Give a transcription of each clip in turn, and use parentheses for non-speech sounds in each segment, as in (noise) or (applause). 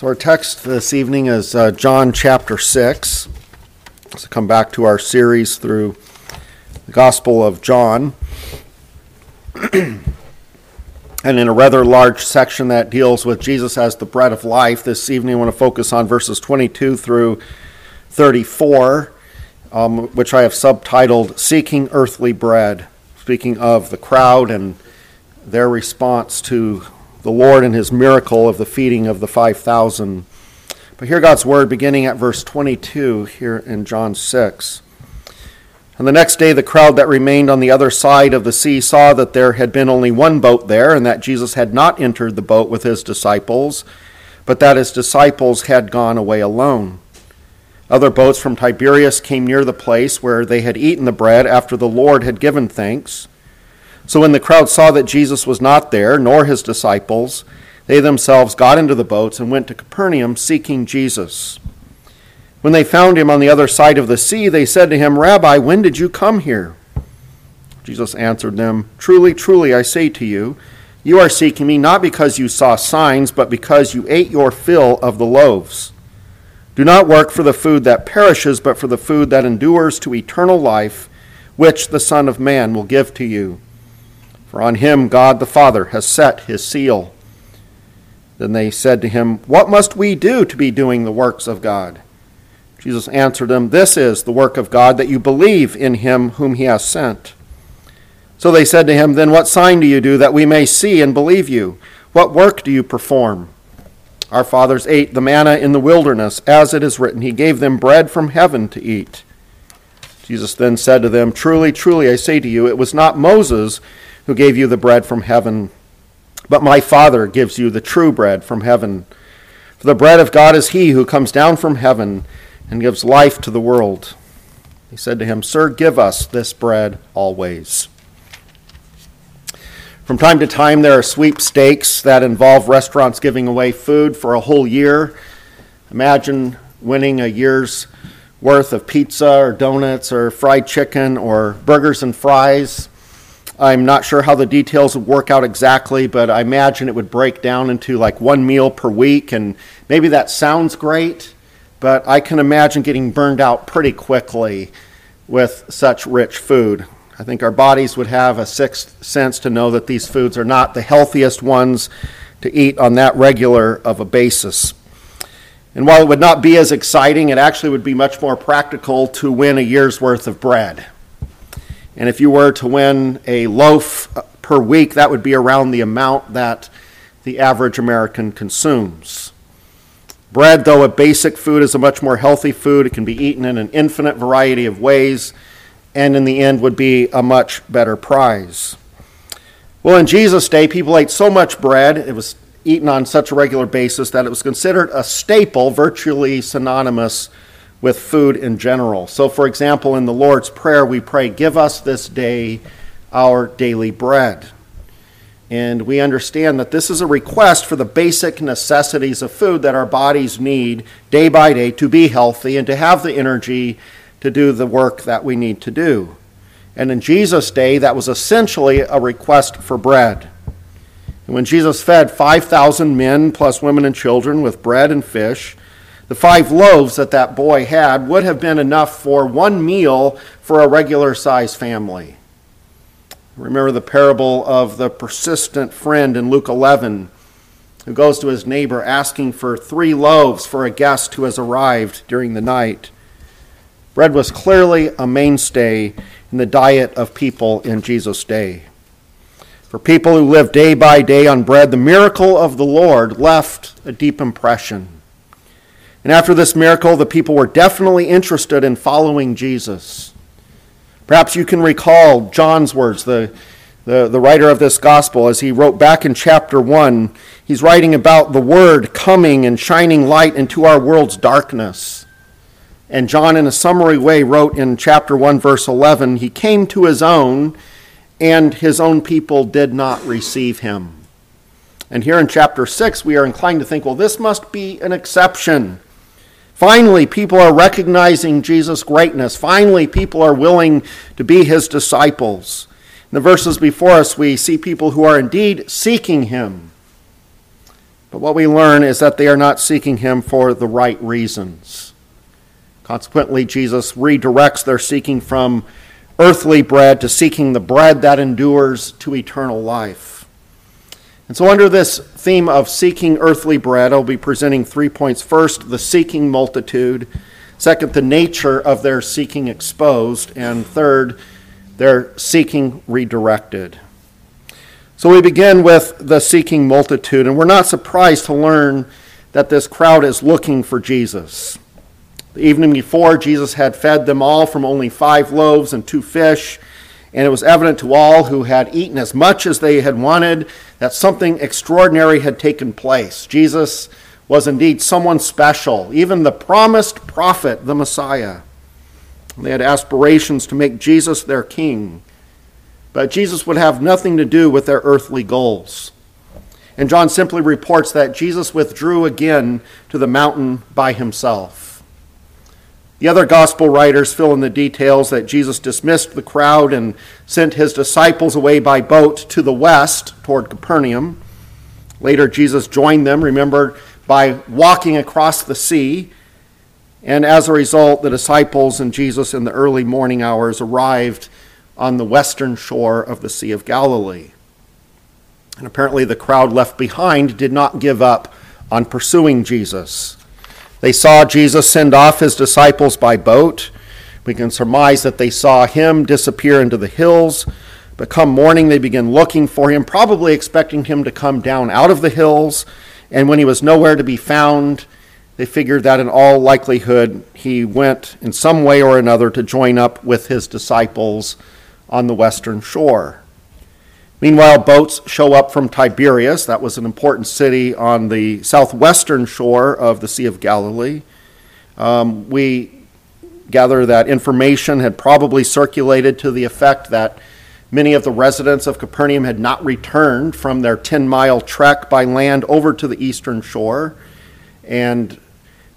So, our text this evening is uh, John chapter 6. Let's come back to our series through the Gospel of John. (clears throat) and in a rather large section that deals with Jesus as the bread of life, this evening I want to focus on verses 22 through 34, um, which I have subtitled Seeking Earthly Bread, speaking of the crowd and their response to the Lord and his miracle of the feeding of the 5,000. But hear God's word beginning at verse 22 here in John 6. And the next day, the crowd that remained on the other side of the sea saw that there had been only one boat there, and that Jesus had not entered the boat with his disciples, but that his disciples had gone away alone. Other boats from Tiberias came near the place where they had eaten the bread after the Lord had given thanks. So when the crowd saw that Jesus was not there, nor his disciples, they themselves got into the boats and went to Capernaum seeking Jesus. When they found him on the other side of the sea, they said to him, Rabbi, when did you come here? Jesus answered them, Truly, truly, I say to you, you are seeking me not because you saw signs, but because you ate your fill of the loaves. Do not work for the food that perishes, but for the food that endures to eternal life, which the Son of Man will give to you for on him God the Father has set his seal. Then they said to him, What must we do to be doing the works of God? Jesus answered them, This is the work of God, that you believe in him whom he has sent. So they said to him, Then what sign do you do that we may see and believe you? What work do you perform? Our fathers ate the manna in the wilderness, as it is written, He gave them bread from heaven to eat. Jesus then said to them, Truly, truly, I say to you, it was not Moses who gave you the bread from heaven, but my Father gives you the true bread from heaven. For the bread of God is he who comes down from heaven and gives life to the world. He said to him, Sir, give us this bread always. From time to time, there are sweepstakes that involve restaurants giving away food for a whole year. Imagine winning a year's worth of pizza or donuts or fried chicken or burgers and fries. I'm not sure how the details would work out exactly, but I imagine it would break down into like one meal per week, and maybe that sounds great, but I can imagine getting burned out pretty quickly with such rich food. I think our bodies would have a sixth sense to know that these foods are not the healthiest ones to eat on that regular of a basis. And while it would not be as exciting, it actually would be much more practical to win a year's worth of bread. And if you were to win a loaf uh, per week, that would be around the amount that the average American consumes. Bread, though a basic food, is a much more healthy food. It can be eaten in an infinite variety of ways, and in the end would be a much better prize. Well, in Jesus' day, people ate so much bread, it was eaten on such a regular basis that it was considered a staple, virtually synonymous with food in general. So, for example, in the Lord's Prayer, we pray, Give us this day our daily bread. And we understand that this is a request for the basic necessities of food that our bodies need day by day to be healthy and to have the energy to do the work that we need to do. And in Jesus' day, that was essentially a request for bread. And when Jesus fed 5,000 men plus women and children with bread and fish, the five loaves that that boy had would have been enough for one meal for a regular sized family. Remember the parable of the persistent friend in Luke 11 who goes to his neighbor asking for three loaves for a guest who has arrived during the night. Bread was clearly a mainstay in the diet of people in Jesus' day. For people who lived day by day on bread, the miracle of the Lord left a deep impression. And after this miracle, the people were definitely interested in following Jesus. Perhaps you can recall John's words, the, the, the writer of this gospel, as he wrote back in chapter 1. He's writing about the Word coming and shining light into our world's darkness. And John, in a summary way, wrote in chapter 1, verse 11 He came to his own, and his own people did not receive him. And here in chapter 6, we are inclined to think, well, this must be an exception. Finally, people are recognizing Jesus' greatness. Finally, people are willing to be his disciples. In the verses before us, we see people who are indeed seeking him. But what we learn is that they are not seeking him for the right reasons. Consequently, Jesus redirects their seeking from earthly bread to seeking the bread that endures to eternal life. And so, under this theme of seeking earthly bread, I'll be presenting three points. First, the seeking multitude. Second, the nature of their seeking exposed. And third, their seeking redirected. So we begin with the seeking multitude, and we're not surprised to learn that this crowd is looking for Jesus. The evening before, Jesus had fed them all from only five loaves and two fish, and it was evident to all who had eaten as much as they had wanted that something extraordinary had taken place. Jesus was indeed someone special, even the promised prophet, the Messiah. They had aspirations to make Jesus their king. But Jesus would have nothing to do with their earthly goals. And John simply reports that Jesus withdrew again to the mountain by himself. The other gospel writers fill in the details that Jesus dismissed the crowd and sent his disciples away by boat to the west toward Capernaum. Later, Jesus joined them, remember, by walking across the sea. And as a result, the disciples and Jesus in the early morning hours arrived on the western shore of the Sea of Galilee. And apparently, the crowd left behind did not give up on pursuing Jesus. They saw Jesus send off his disciples by boat. We can surmise that they saw him disappear into the hills. But come morning, they began looking for him, probably expecting him to come down out of the hills. And when he was nowhere to be found, they figured that in all likelihood he went in some way or another to join up with his disciples on the western shore. Meanwhile, boats show up from Tiberias. That was an important city on the southwestern shore of the Sea of Galilee. Um, we gather that information had probably circulated to the effect that many of the residents of Capernaum had not returned from their 10 mile trek by land over to the eastern shore, and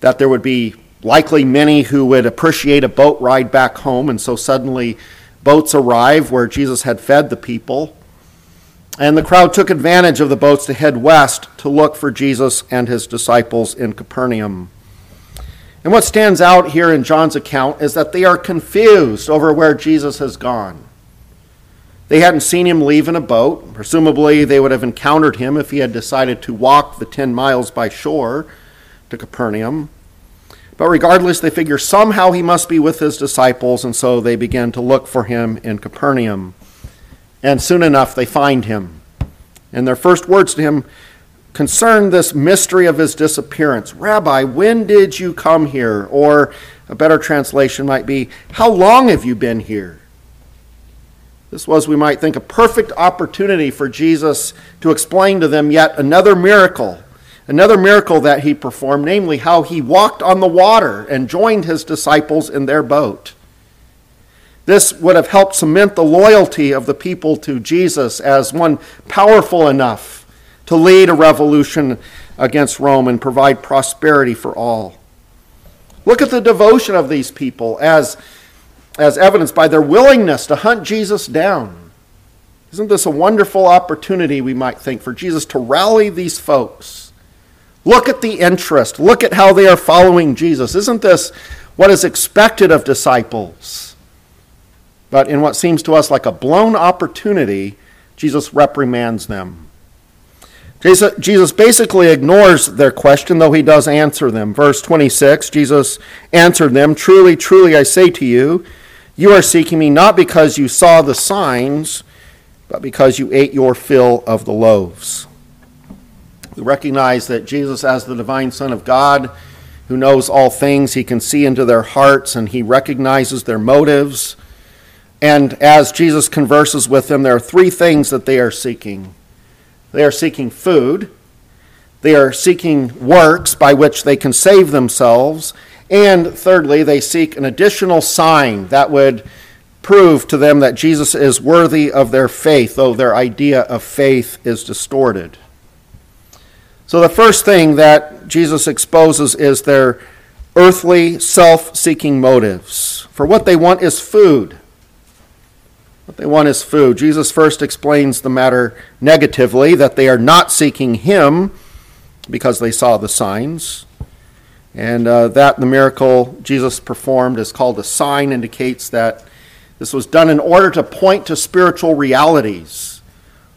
that there would be likely many who would appreciate a boat ride back home, and so suddenly Boats arrive where Jesus had fed the people. And the crowd took advantage of the boats to head west to look for Jesus and his disciples in Capernaum. And what stands out here in John's account is that they are confused over where Jesus has gone. They hadn't seen him leave in a boat. Presumably, they would have encountered him if he had decided to walk the 10 miles by shore to Capernaum. But regardless, they figure somehow he must be with his disciples, and so they begin to look for him in Capernaum. And soon enough, they find him. And their first words to him concern this mystery of his disappearance. Rabbi, when did you come here? Or a better translation might be, How long have you been here? This was, we might think, a perfect opportunity for Jesus to explain to them yet another miracle Another miracle that he performed, namely how he walked on the water and joined his disciples in their boat. This would have helped cement the loyalty of the people to Jesus as one powerful enough to lead a revolution against Rome and provide prosperity for all. Look at the devotion of these people as, as evidenced by their willingness to hunt Jesus down. Isn't this a wonderful opportunity, we might think, for Jesus to rally these folks? Look at the interest. Look at how they are following Jesus. Isn't this what is expected of disciples? But in what seems to us like a blown opportunity, Jesus reprimands them. Jesus basically ignores their question, though he does answer them. Verse 26 Jesus answered them Truly, truly, I say to you, you are seeking me not because you saw the signs, but because you ate your fill of the loaves. We recognize that Jesus, as the divine Son of God, who knows all things, he can see into their hearts and he recognizes their motives. And as Jesus converses with them, there are three things that they are seeking they are seeking food, they are seeking works by which they can save themselves, and thirdly, they seek an additional sign that would prove to them that Jesus is worthy of their faith, though their idea of faith is distorted. So, the first thing that Jesus exposes is their earthly, self seeking motives. For what they want is food. What they want is food. Jesus first explains the matter negatively that they are not seeking Him, because they saw the signs. And uh, that the miracle Jesus performed is called a sign, indicates that this was done in order to point to spiritual realities.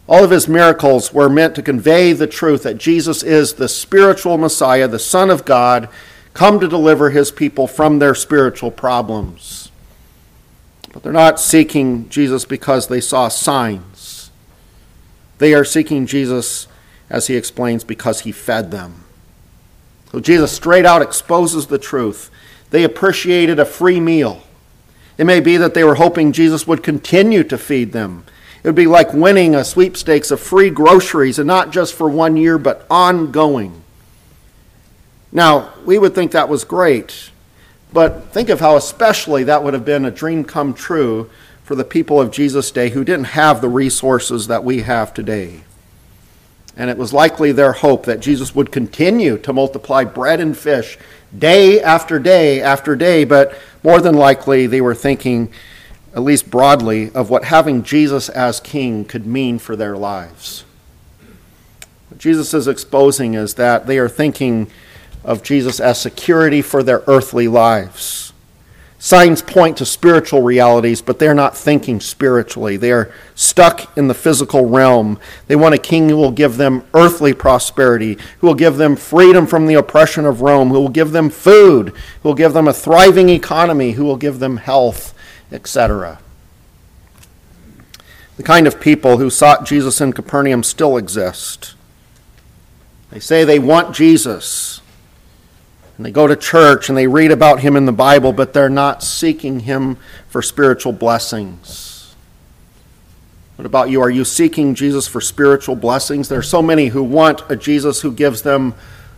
All of his miracles were meant to convey the truth that Jesus is the spiritual Messiah, the Son of God, come to deliver his people from their spiritual problems. But they're not seeking Jesus because they saw signs. They are seeking Jesus, as he explains, because he fed them. So Jesus straight out exposes the truth. They appreciated a free meal. It may be that they were hoping Jesus would continue to feed them. It would be like winning a sweepstakes of free groceries, and not just for one year, but ongoing. Now, we would think that was great, but think of how especially that would have been a dream come true for the people of Jesus' day who didn't have the resources that we have today. And it was likely their hope that Jesus would continue to multiply bread and fish day after day after day, but more than likely they were thinking, at least broadly, of what having Jesus as king could mean for their lives. What Jesus is exposing is that they are thinking of Jesus as security for their earthly lives. Signs point to spiritual realities, but they're not thinking spiritually. They are stuck in the physical realm. They want a king who will give them earthly prosperity, who will give them freedom from the oppression of Rome, who will give them food, who will give them a thriving economy, who will give them health, etc. The kind of people who sought Jesus in Capernaum still exist. They say they want Jesus and they go to church and they read about him in the Bible, but they're not seeking him for spiritual blessings. What about you? Are you seeking Jesus for spiritual blessings? There are so many who want a Jesus who gives them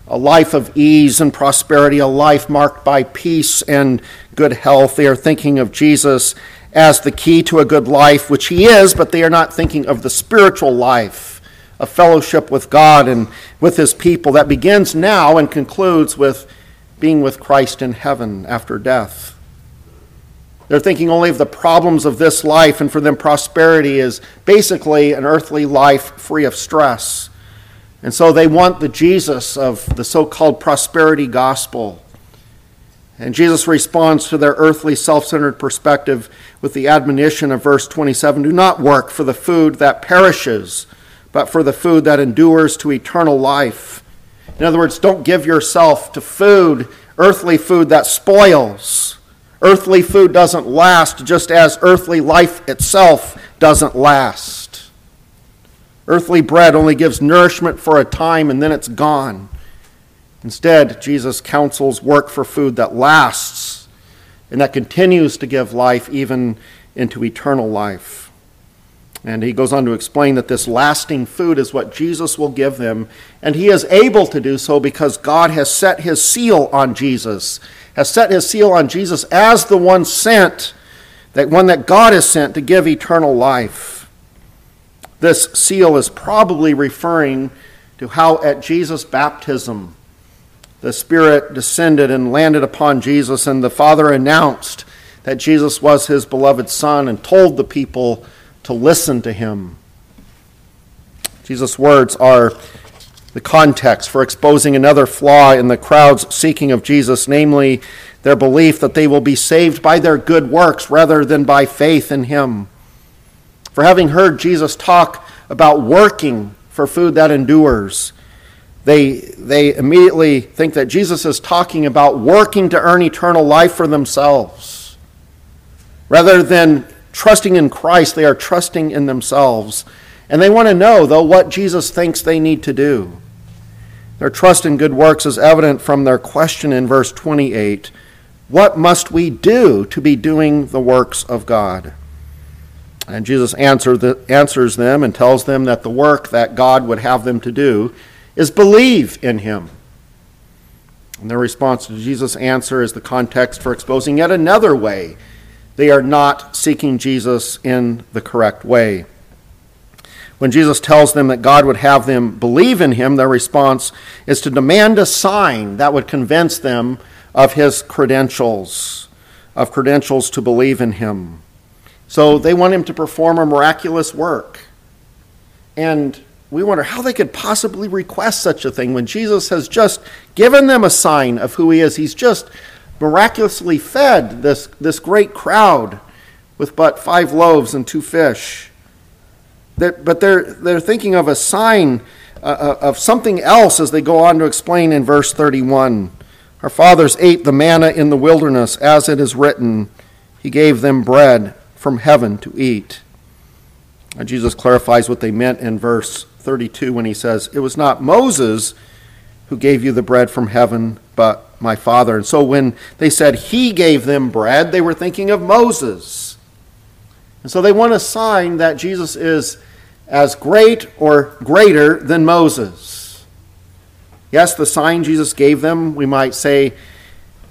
a life of ease and prosperity, a life marked by peace and good health. They are thinking of Jesus as the key to a good life, which he is, but they are not thinking of the spiritual life, a fellowship with God and with his people that begins now and concludes with being with Christ in heaven after death. They're thinking only of the problems of this life, and for them, prosperity is basically an earthly life free of stress. And so they want the Jesus of the so called prosperity gospel. And Jesus responds to their earthly self centered perspective with the admonition of verse 27 Do not work for the food that perishes, but for the food that endures to eternal life in other words, don't give yourself to food, earthly food that spoils. Earthly food doesn't last, just as earthly life itself doesn't last. Earthly bread only gives nourishment for a time and then it's gone. Instead, Jesus counsels work for food that lasts and that continues to give life even into eternal life. And he goes on to explain that this lasting food is what Jesus will give them. And he is able to do so because God has set his seal on Jesus, has set his seal on Jesus as the one sent, that one that God has sent to give eternal life. This seal is probably referring to how at Jesus' baptism the Spirit descended and landed upon Jesus, and the Father announced that Jesus was his beloved Son and told the people to listen to him. Jesus' words are the context for exposing another flaw in the crowd's seeking of Jesus, namely their belief that they will be saved by their good works rather than by faith in him. For having heard Jesus talk about working for food that endures, they, they immediately think that Jesus is talking about working to earn eternal life for themselves rather than trusting in Christ, they are trusting in themselves. And they want to know, though, what Jesus thinks they need to do. Their trust in good works is evident from their question in verse 28 What must we do to be doing the works of God? And Jesus the, answers them and tells them that the work that God would have them to do is believe in Him. And their response to Jesus' answer is the context for exposing yet another way they are not seeking Jesus in the correct way. When Jesus tells them that God would have them believe in him, their response is to demand a sign that would convince them of his credentials, of credentials to believe in him. So they want him to perform a miraculous work. And we wonder how they could possibly request such a thing when Jesus has just given them a sign of who he is. He's just miraculously fed this, this great crowd with but five loaves and two fish. They're, but they're, they're thinking of a sign uh, uh of something else as they go on to explain in verse 31. Our fathers ate the manna in the wilderness, as it is written, He gave them bread from heaven to eat. And Jesus clarifies what they meant in verse 32 when he says, It was not Moses who gave you the bread from heaven, but my Father. And so when they said he gave them bread, they were thinking of Moses. And so they want a sign that Jesus is as great or greater than Moses. Yes, the sign Jesus gave them, we might say,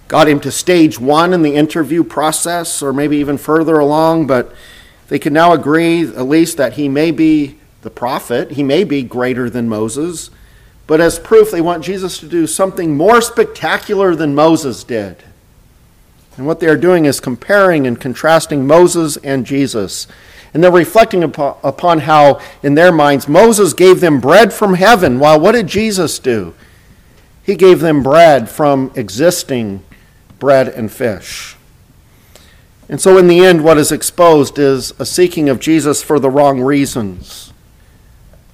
got him to stage one in the interview process, or maybe even further along, but they can now agree, at least, that he may be the prophet, he may be greater than Moses, but as proof, they want Jesus to do something more spectacular than Moses did. And what they are doing is comparing and contrasting Moses and Jesus. And they're reflecting upon how, in their minds, Moses gave them bread from heaven, while what did Jesus do? He gave them bread from existing bread and fish. And so, in the end, what is exposed is a seeking of Jesus for the wrong reasons.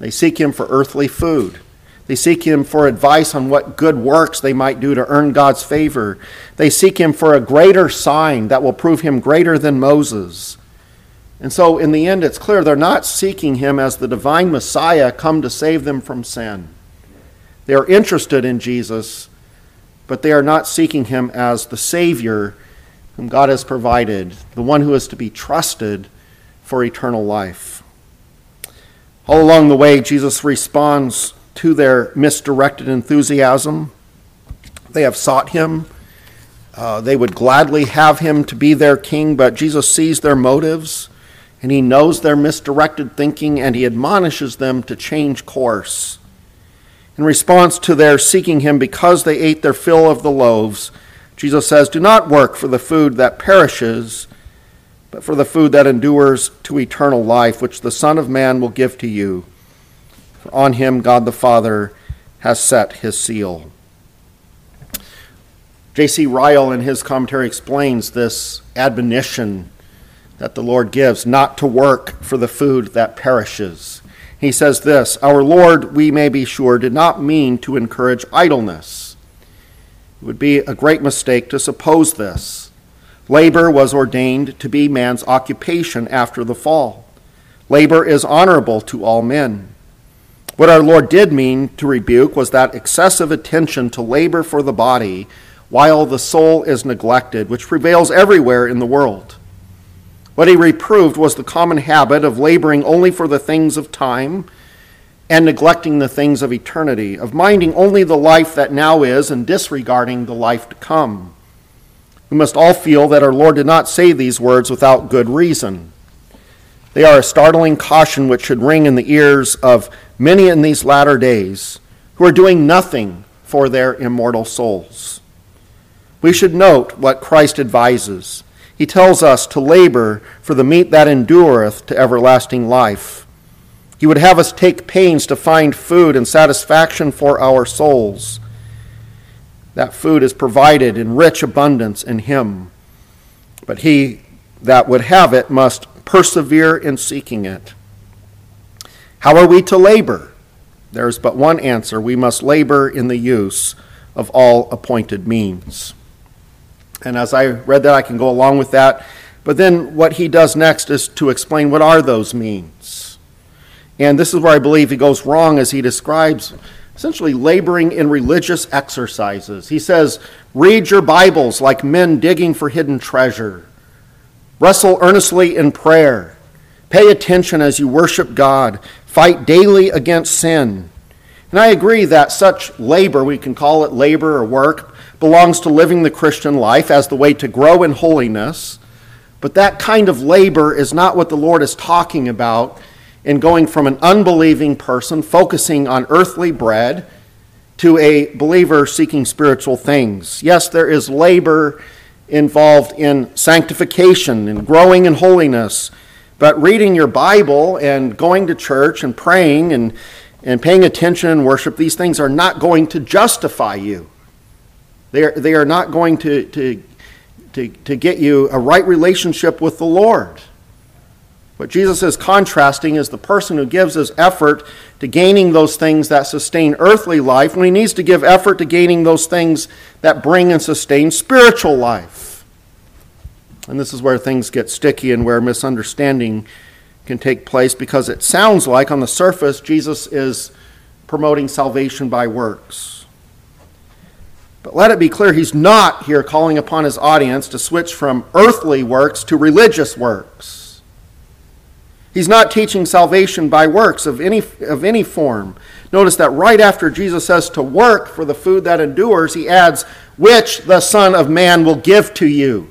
They seek him for earthly food. They seek him for advice on what good works they might do to earn God's favor. They seek him for a greater sign that will prove him greater than Moses. And so, in the end, it's clear they're not seeking him as the divine Messiah come to save them from sin. They are interested in Jesus, but they are not seeking him as the Savior whom God has provided, the one who is to be trusted for eternal life. All along the way, Jesus responds to their misdirected enthusiasm. They have sought him. Uh, they would gladly have him to be their king, but Jesus sees their motives and he knows their misdirected thinking and he admonishes them to change course. In response to their seeking him because they ate their fill of the loaves, Jesus says, Do not work for the food that perishes, but for the food that endures to eternal life, which the Son of Man will give to you. For on him God the Father has set his seal. J.C. Ryle, in his commentary, explains this admonition that the Lord gives not to work for the food that perishes. He says this Our Lord, we may be sure, did not mean to encourage idleness. It would be a great mistake to suppose this. Labor was ordained to be man's occupation after the fall. Labor is honorable to all men. What our Lord did mean to rebuke was that excessive attention to labor for the body while the soul is neglected, which prevails everywhere in the world. What he reproved was the common habit of laboring only for the things of time and neglecting the things of eternity, of minding only the life that now is and disregarding the life to come. We must all feel that our Lord did not say these words without good reason. They are a startling caution which should ring in the ears of many in these latter days who are doing nothing for their immortal souls. We should note what Christ advises he tells us to labor for the meat that endureth to everlasting life. He would have us take pains to find food and satisfaction for our souls. That food is provided in rich abundance in Him. But he that would have it must persevere in seeking it. How are we to labor? There is but one answer. We must labor in the use of all appointed means. And as I read that, I can go along with that. But then what he does next is to explain what are those means. And this is where I believe he goes wrong as he describes essentially laboring in religious exercises. He says, Read your Bibles like men digging for hidden treasure. Wrestle earnestly in prayer. Pay attention as you worship God. Fight daily against sin. And I agree that such labor, we can call it labor or work, belongs to living the Christian life as the way to grow in holiness. But that kind of labor is not what the Lord is talking about in going from an unbelieving person focusing on earthly bread to a believer seeking spiritual things. Yes, there is labor involved in sanctification and growing in holiness, but reading your Bible and going to church and praying and and paying attention in worship, these things are not going to justify you. They are, they are not going to, to, to, to get you a right relationship with the Lord. What Jesus is contrasting is the person who gives his effort to gaining those things that sustain earthly life when he needs to give effort to gaining those things that bring and sustain spiritual life. And this is where things get sticky and where misunderstanding can take place because it sounds like on the surface Jesus is promoting salvation by works. But let it be clear, he's not here calling upon his audience to switch from earthly works to religious works. He's not teaching salvation by works of any, of any form. Notice that right after Jesus says to work for the food that endures, he adds, which the Son of Man will give to you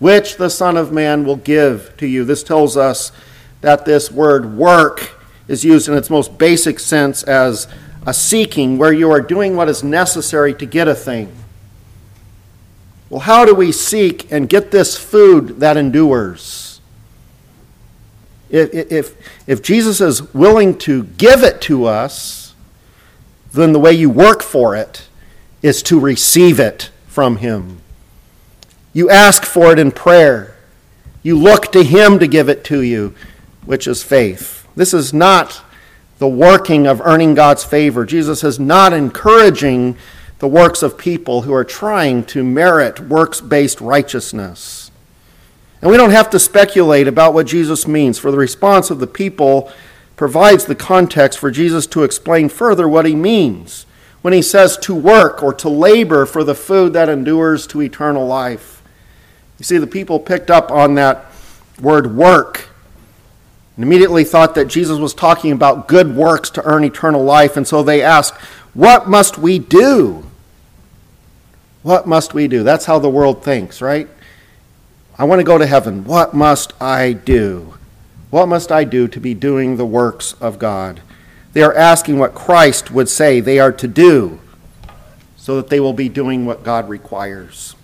which the Son of Man will give to you. This tells us that this word work is used in its most basic sense as a seeking, where you are doing what is necessary to get a thing. Well, how do we seek and get this food that endures? If, if, if Jesus is willing to give it to us, then the way you work for it is to receive it from Him. You ask for it in prayer. You look to Him to give it to you, which is faith. This is not the working of earning God's favor. Jesus is not encouraging the works of people who are trying to merit works based righteousness. And we don't have to speculate about what Jesus means, for the response of the people provides the context for Jesus to explain further what he means when he says to work or to labor for the food that endures to eternal life. You see, the people picked up on that word work and immediately thought that Jesus was talking about good works to earn eternal life. And so they asked, What must we do? What must we do? That's how the world thinks, right? I want to go to heaven. What must I do? What must I do to be doing the works of God? They are asking what Christ would say they are to do so that they will be doing what God requires.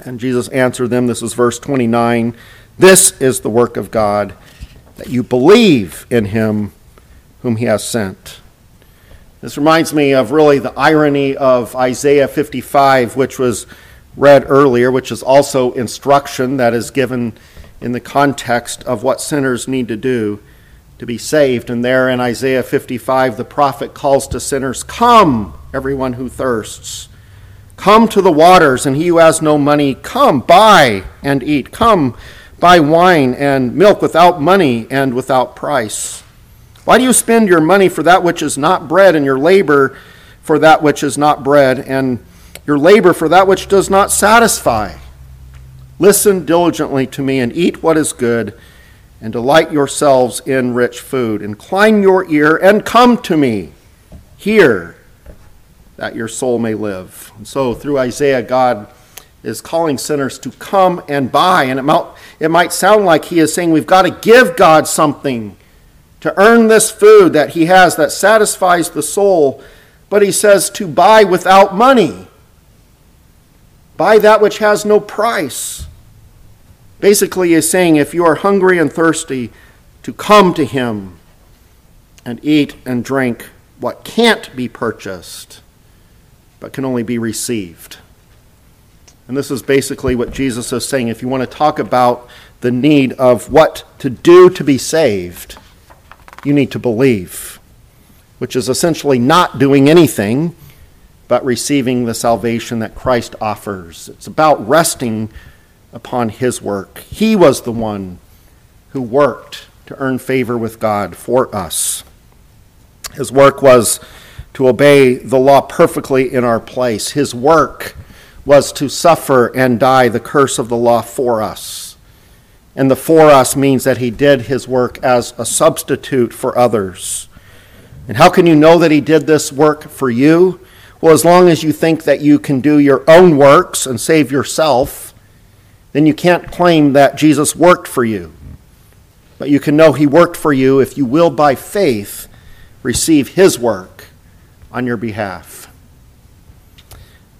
And Jesus answered them, this is verse 29 This is the work of God, that you believe in him whom he has sent. This reminds me of really the irony of Isaiah 55, which was read earlier, which is also instruction that is given in the context of what sinners need to do to be saved. And there in Isaiah 55, the prophet calls to sinners, Come, everyone who thirsts. Come to the waters, and he who has no money, come, buy and eat. Come, buy wine and milk without money and without price. Why do you spend your money for that which is not bread, and your labor for that which is not bread, and your labor for that which does not satisfy? Listen diligently to me, and eat what is good, and delight yourselves in rich food. Incline your ear and come to me. Hear that your soul may live. And so through Isaiah, God is calling sinners to come and buy. And it might, it might sound like he is saying we've got to give God something to earn this food that he has that satisfies the soul. But he says to buy without money, buy that which has no price. Basically, is saying if you are hungry and thirsty, to come to him and eat and drink what can't be purchased but can only be received. And this is basically what Jesus is saying. If you want to talk about the need of what to do to be saved, you need to believe, which is essentially not doing anything but receiving the salvation that Christ offers. It's about resting upon his work. He was the one who worked to earn favor with God for us. His work was to obey the law perfectly in our place. His work was to suffer and die the curse of the law for us. And the for us means that he did his work as a substitute for others. And how can you know that he did this work for you? Well, as long as you think that you can do your own works and save yourself, then you can't claim that Jesus worked for you. But you can know he worked for you if you will, by faith, receive his work on your behalf.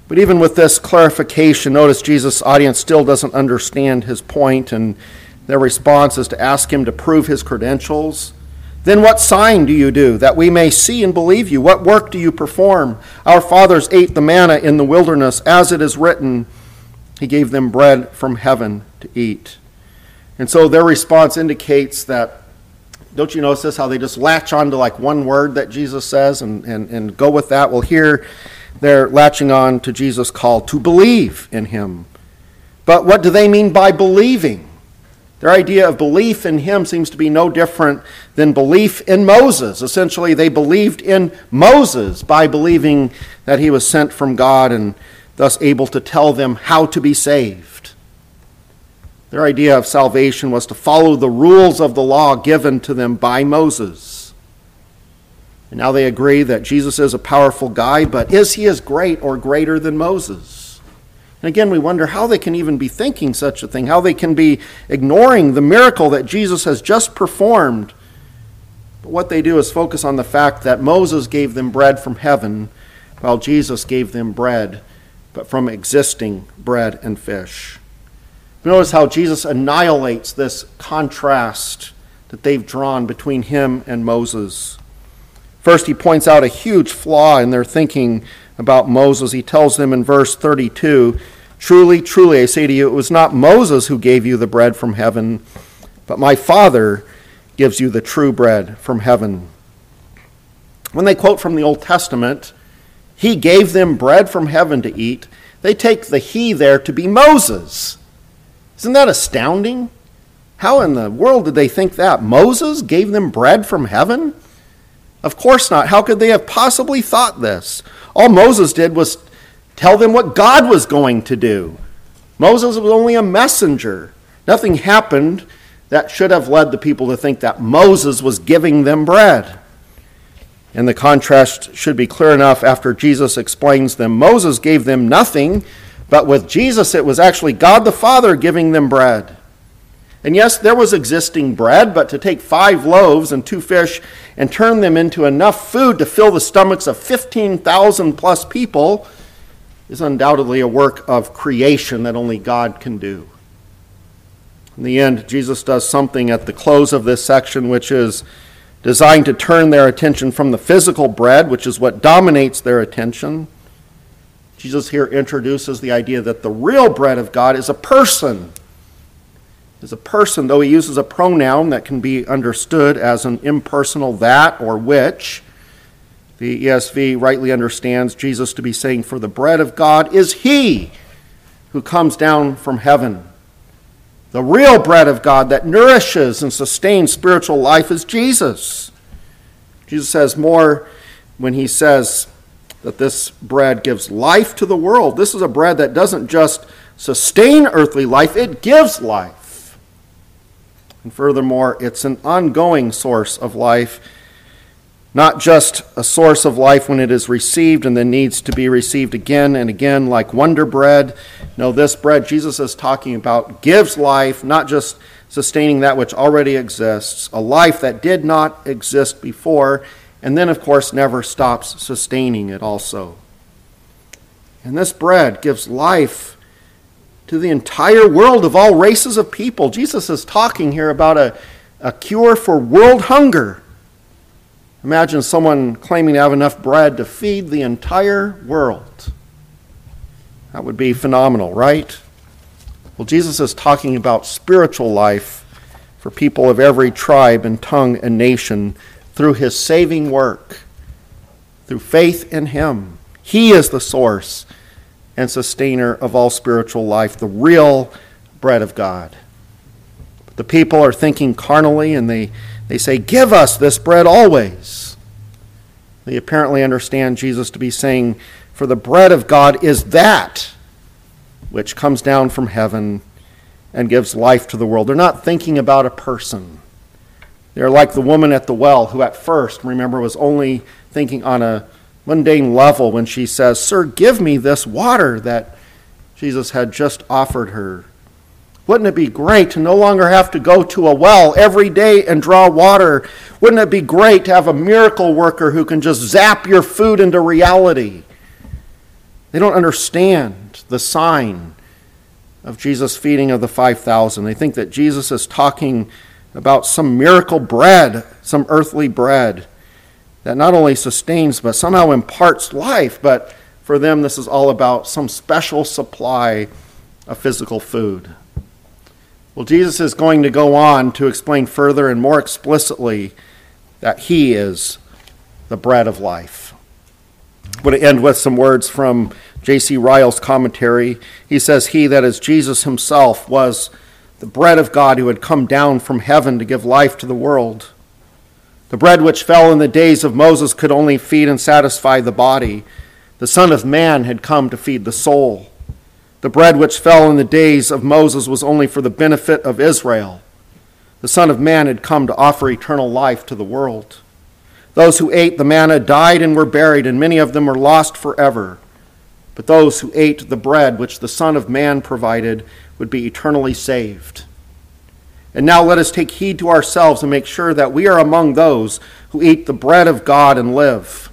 But even with this clarification, notice Jesus' audience still doesn't understand his point, and their response is to ask him to prove his credentials. Then what sign do you do that we may see and believe you? What work do you perform? Our fathers ate the manna in the wilderness, as it is written, He gave them bread from heaven to eat. And so their response indicates that, don't you notice this, how they just latch on to like one word that Jesus says and, and, and go with that? Well, here they're latching on to Jesus' call to believe in Him. But what do they mean by believing? Their idea of belief in him seems to be no different than belief in Moses. Essentially, they believed in Moses by believing that he was sent from God and thus able to tell them how to be saved. Their idea of salvation was to follow the rules of the law given to them by Moses. And now they agree that Jesus is a powerful guy, but is he as great or greater than Moses? And again, we wonder how they can even be thinking such a thing, how they can be ignoring the miracle that Jesus has just performed. But what they do is focus on the fact that Moses gave them bread from heaven, while Jesus gave them bread, but from existing bread and fish. Notice how Jesus annihilates this contrast that they've drawn between him and Moses. First, he points out a huge flaw in their thinking about Moses. He tells them in verse 32 Truly, truly, I say to you, it was not Moses who gave you the bread from heaven, but my Father gives you the true bread from heaven. When they quote from the Old Testament, He gave them bread from heaven to eat, they take the He there to be Moses. Isn't that astounding? How in the world did they think that? Moses gave them bread from heaven? Of course not. How could they have possibly thought this? All Moses did was tell them what God was going to do. Moses was only a messenger. Nothing happened that should have led the people to think that Moses was giving them bread. And the contrast should be clear enough after Jesus explains them. Moses gave them nothing, but with Jesus, it was actually God the Father giving them bread. And yes, there was existing bread, but to take five loaves and two fish and turn them into enough food to fill the stomachs of 15,000 plus people is undoubtedly a work of creation that only God can do. In the end, Jesus does something at the close of this section which is designed to turn their attention from the physical bread, which is what dominates their attention. Jesus here introduces the idea that the real bread of God is a person is a person, though he uses a pronoun that can be understood as an impersonal that or which. The ESV rightly understands Jesus to be saying, For the bread of God is he who comes down from heaven. The real bread of God that nourishes and sustains spiritual life is Jesus. Jesus says more when he says that this bread gives life to the world. This is a bread that doesn't just sustain earthly life, it gives life. And furthermore, it's an ongoing source of life, not just a source of life when it is received and then needs to be received again and again, like Wonder Bread. No, this bread Jesus is talking about gives life, not just sustaining that which already exists, a life that did not exist before, and then, of course, never stops sustaining it also. And this bread gives life to the entire world of all races of people. Jesus is talking here about a, a cure for world hunger. Imagine someone claiming to have enough bread to feed the entire world. That would be phenomenal, right? Well, Jesus is talking about spiritual life for people of every tribe and tongue and nation through his saving work, through faith in him. He is the source and sustainer of all spiritual life, the real bread of God. The people are thinking carnally and they, they say, Give us this bread always. They apparently understand Jesus to be saying, For the bread of God is that which comes down from heaven and gives life to the world. They're not thinking about a person. They're like the woman at the well who, at first, remember, was only thinking on a mundane level when she says, Sir, give me this water that Jesus had just offered her. Wouldn't it be great to no longer have to go to a well every day and draw water? Wouldn't it be great to have a miracle worker who can just zap your food into reality? They don't understand the sign of Jesus' feeding of the 5,000. They think that Jesus is talking about some miracle bread, some earthly bread that not only sustains but somehow imparts life, but for them, this is all about some special supply of physical food. Well, Jesus is going to go on to explain further and more explicitly that He is the bread of life. I want to end with some words from J.C. Ryle's commentary. He says, He, that is Jesus Himself, was the bread of God who had come down from heaven to give life to the world. The bread which fell in the days of Moses could only feed and satisfy the body. The Son of Man had come to feed the soul. The bread which fell in the days of Moses was only for the benefit of Israel. The Son of Man had come to offer eternal life to the world. Those who ate the manna died and were buried, and many of them were lost forever. But those who ate the bread which the Son of Man provided would be eternally saved. And now let us take heed to ourselves and make sure that we are among those who eat the bread of God and live.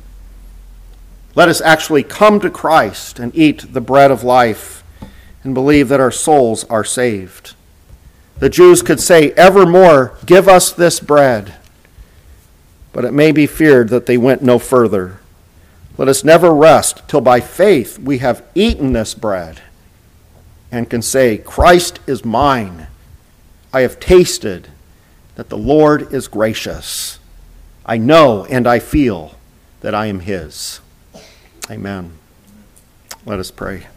Let us actually come to Christ and eat the bread of life and believe that our souls are saved. The Jews could say, Evermore, give us this bread. But it may be feared that they went no further. Let us never rest till by faith we have eaten this bread and can say, Christ is mine. I have tasted that the Lord is gracious. I know and I feel that I am his. Amen. Let us pray.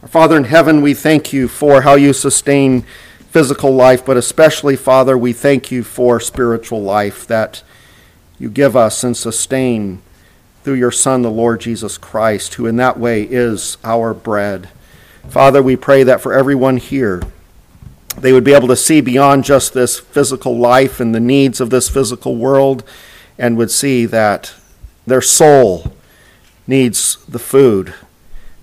Our Father in heaven, we thank you for how you sustain physical life, but especially, Father, we thank you for spiritual life that you give us and sustain through your Son, the Lord Jesus Christ, who in that way is our bread. Father, we pray that for everyone here, they would be able to see beyond just this physical life and the needs of this physical world and would see that their soul needs the food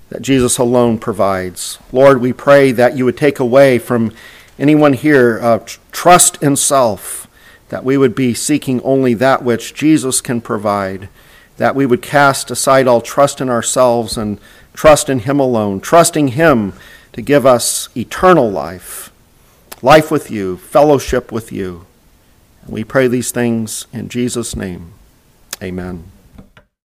that Jesus alone provides. Lord, we pray that you would take away from anyone here uh, trust in self, that we would be seeking only that which Jesus can provide, that we would cast aside all trust in ourselves and trust in Him alone, trusting Him to give us eternal life, life with you, fellowship with you. And we pray these things in Jesus' name. Amen.